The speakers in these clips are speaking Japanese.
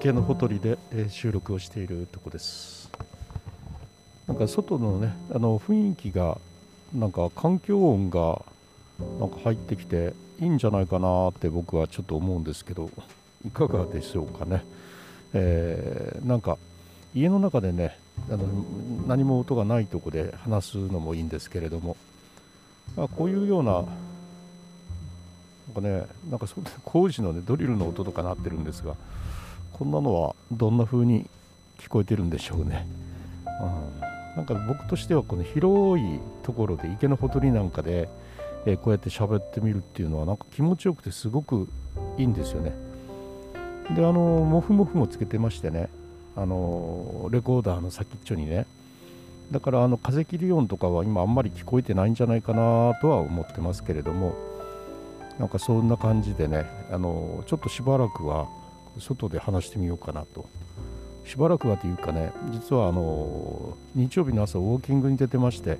池のほとりで、え収録をしているとこです。なんか外のねあの雰囲気がなんか環境音がなんか入ってきていいんじゃないかなって僕はちょっと思うんですけどいかがでしょうかね、えーなんか家の中でねあの何も音がないとこで話すのもいいんですけれどもあこういうようななんかねなんかそう工事の、ね、ドリルの音とかなってるんですがこんなのはどんな風に聞こえてるんでしょうね、うん、なんか僕としてはこの広いところで池のほとりなんかで、えーこうやって喋ってみるっていうのはなんか気持ちよくてすごくいいんですよね。であのモフモフもつけてましてね。あのレコーダーの先っちょにね。だからあの風切り音とかは今あんまり聞こえてないんじゃないかなとは思ってますけれども。なんかそんな感じでね。あのちょっとしばらくは外で話してみようかなと。しばらくはというかね実はあの日曜日の朝ウォーキングに出てまして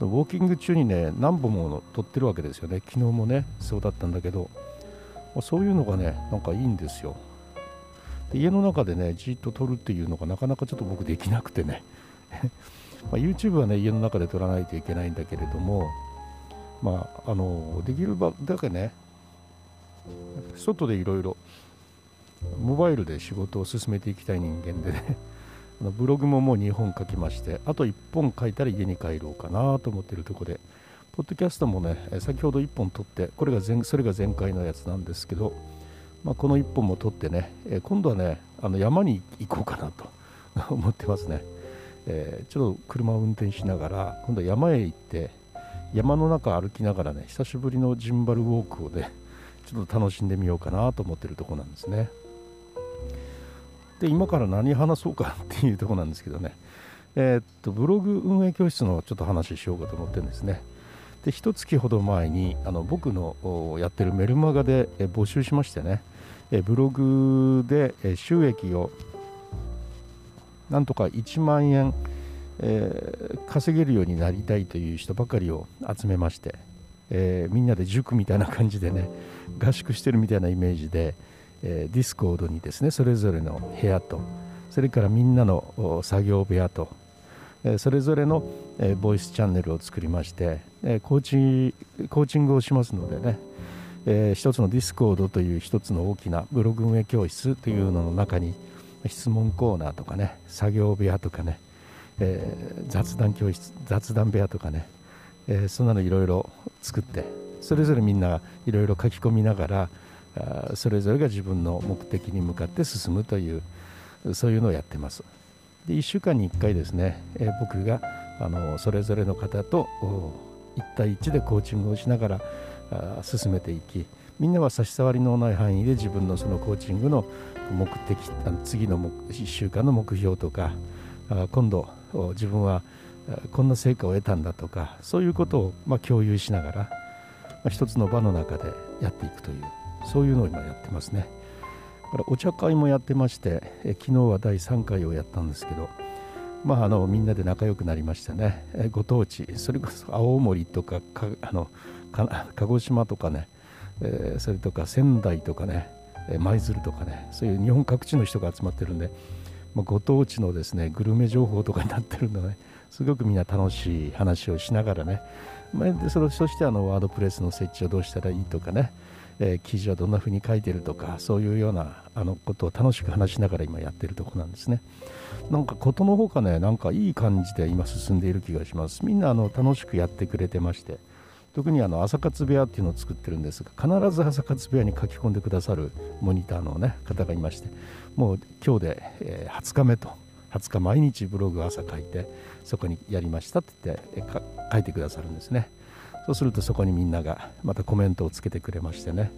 ウォーキング中にね何本も撮ってるわけですよね。昨日もねそうだったんだけどまそういうのがねなんかいいんですよ。で家の中でねじっと撮るっていうのがなかなかちょっと僕できなくてね。ま YouTube はね家の中で撮らないといけないんだけれどもまああのできるだけね外でいろいろモバイルで仕事を進めていきたい人間でね。ブログももう2本書きましてあと1本書いたら家に帰ろうかなと思ってるところでポッドキャストもね先ほど1本撮ってこれが前それが前回のやつなんですけど、まあ、この1本も撮ってねえ今度はねあの山に行こうかなと 思ってますね、えーちょっと車を運転しながら今度は山へ行って山の中歩きながらね久しぶりのジンバルウォークをねちょっと楽しんでみようかなと思ってるとこなんですね。で今から何話そうかっていうとこなんですけどね。えーっとブログ運営教室のちょっと話しようかと思ってるんですね。で一月ほど前にあの僕のやってるメルマガで募集しましてね。えブログで収益をなんとか1万円、えー稼げるようになりたいという人ばかりを集めまして、えーみんなで塾みたいな感じでね合宿してるみたいなイメージで、えーディスコードにですねそれぞれの部屋とそれからみんなの作業部屋と、えーそれぞれの、えーボイスチャンネルを作りまして、えーコーチコーチングをしますのでね、えー一つのディスコードという一つの大きなブログ運営教室というのの中に質問コーナーとかね作業部屋とかね、えー雑談教室雑談部屋とかね、えーそんなのいろいろ作ってそれぞれみんないろいろ書き込みながらそれぞれが自分の目的に向かって進むというそういうのをやってます。で1週間に1回ですね、僕があのそれぞれの方と1対1でコーチングをしながら進めていきみんなは差し障りのない範囲で自分のそのコーチングの目的次の1週間の目標とか今度自分はこんな成果を得たんだとかそういうことを、ま、共有しながら、一つの場の中でやっていくという。そういうのを今やってますね。からお茶会もやってましてえ昨日は第3回をやったんですけど、まあ、あのみんなで仲良くなりましてね。えご当地それこそ青森とかかあの鹿児島とかね、えーそれとか仙台とかね。え舞鶴とかね。そういう日本各地の人が集まってるんで、まあ、ご当地のですねグルメ情報とかになってるんでね。すごくみんな楽しい話をしながらね、まあでそれそしてあのワードプレスの設置をどうしたらいいとかね、えー記事はどんな風に書いてるとかそういうようなあのことを楽しく話しながら今やってるとこなんですね。なんかことのほかねなんかいい感じで今進んでいる気がします。みんなあの楽しくやってくれてまして。特にあの朝活部屋っていうのを作ってるんですが必ず朝活部屋に書き込んでくださるモニターの、ね、方がいまして。もう今日で、えー20日目と20日毎日ブログを朝書いてそこにやりましたって言って書いてくださるんですねそうするとそこにみんながまたコメントをつけてくれましてね、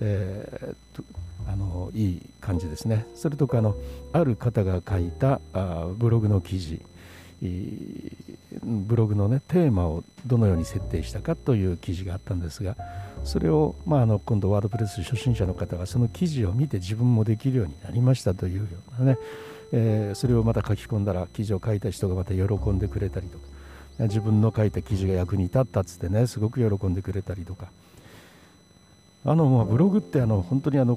えーあのいい感じですね。それとかあのある方が書いたあブログの記事ブログのねテーマをどのように設定したかという記事があったんですがそれを、まあ、あの今度ワードプレス初心者の方がその記事を見て自分もできるようになりましたというようなね、えーそれをまた書き込んだら記事を書いた人がまた喜んでくれたりとか自分の書いた記事が役に立ったっつってねすごく喜んでくれたりとか。あのまあブログってあの本当にあの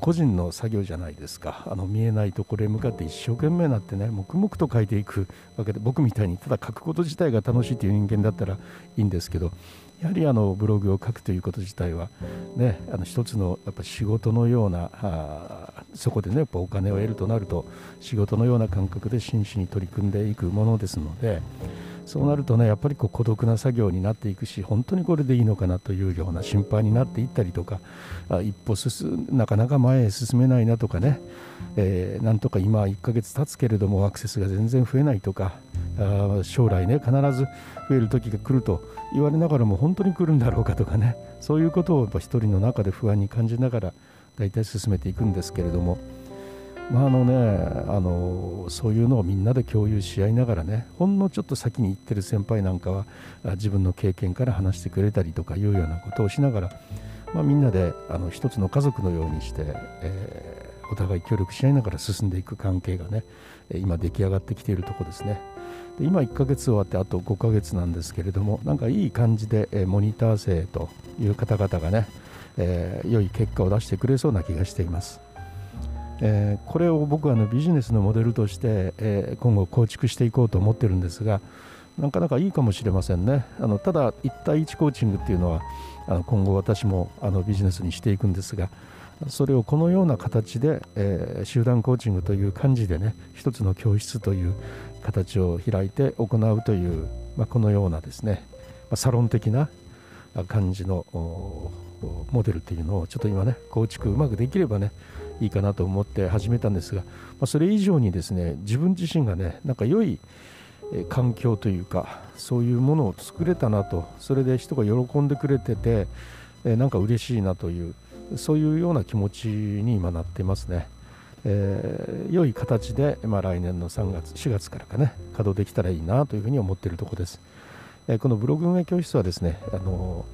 個人の作業じゃないですか。あの見えないところへ向かって一生懸命になってね黙々と書いていくわけで僕みたいにただ書くこと自体が楽しいという人間だったらいいんですけどやはりあのブログを書くということ自体は、ね、あの一つのやっぱ仕事のようなあそこでねやっぱお金を得るとなると仕事のような感覚で真摯に取り組んでいくものですのでそうなるとねやっぱりこう孤独な作業になっていくし本当にこれでいいのかなというような心配になっていったりとか一歩進なかなか前へ進めないなとかね、えー、なんとか今1ヶ月経つけれどもアクセスが全然増えないとかあ将来ね必ず増える時が来ると言われながらも本当に来るんだろうかとかねそういうことをやっぱ一人の中で不安に感じながら大体進めていくんですけれども。まあのね、あのそういうのをみんなで共有し合いながらねほんのちょっと先に行ってる先輩なんかは自分の経験から話してくれたりとかいうようなことをしながら、まあ、みんなであの一つの家族のようにして、えー、お互い協力し合いながら進んでいく関係がね今出来上がってきているところですね。で今1ヶ月終わってあと5ヶ月なんですけれどもなんかいい感じで、えモニター生という方々がね、えー、良い結果を出してくれそうな気がしています。えー、これを僕はのビジネスのモデルとして、えー、今後構築していこうと思ってるんですがなかなかいいかもしれませんね。あのただ1対1コーチングっていうのはあの今後私もあのビジネスにしていくんですがそれをこのような形で、えー、集団コーチングという感じでね一つの教室という形を開いて行うという、まあ、このようなですね、ま、サロン的な感じのモデルっていうのをちょっと今ね構築うまくできればねいいかなと思って始めたんですが、まあ、それ以上にですね自分自身がねなんか良い環境というかそういうものを作れたなとそれで人が喜んでくれててなんか嬉しいなというそういうような気持ちに今なってますね。えー、良い形で、まあ、来年の3月4月からかね稼働できたらいいなというふうに思っているところです、えー、このブログ運営教室はですねあの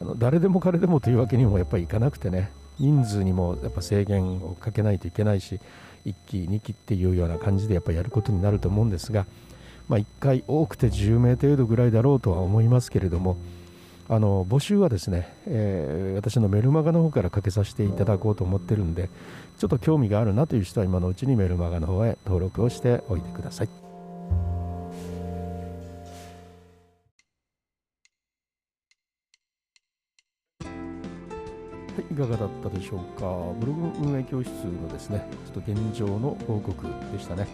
あの誰でも彼でもというわけにもやっぱりいかなくてね人数にもやっぱ制限をかけないといけないし1期2期っていうような感じでやっぱやることになると思うんですが、まあ、1回多くて10名程度ぐらいだろうとは思いますけれどもあの募集はですね、えー、私のメルマガの方からかけさせていただこうと思ってるんでちょっと興味があるなという人は今のうちにメルマガの方へ登録をしておいてください。い、かがだったでしょうか？ブログ運営教室のですね、ちょっと現状の報告でしたね。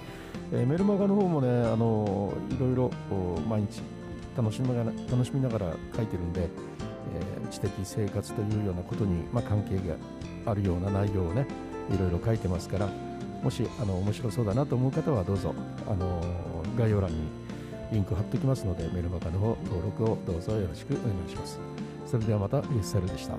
えー、メルマガの方もね、あのいろいろ毎日楽しみながら楽しみながら書いてるんで、えー、知的生活というようなことに、まあ、関係があるような内容をね、いろいろ書いてますから、もしあの面白そうだなと思う方はどうぞ、あの概要欄にリンク貼っておきますので、メルマガの方登録をどうぞよろしくお願いします。それではまた、イエスサルでした。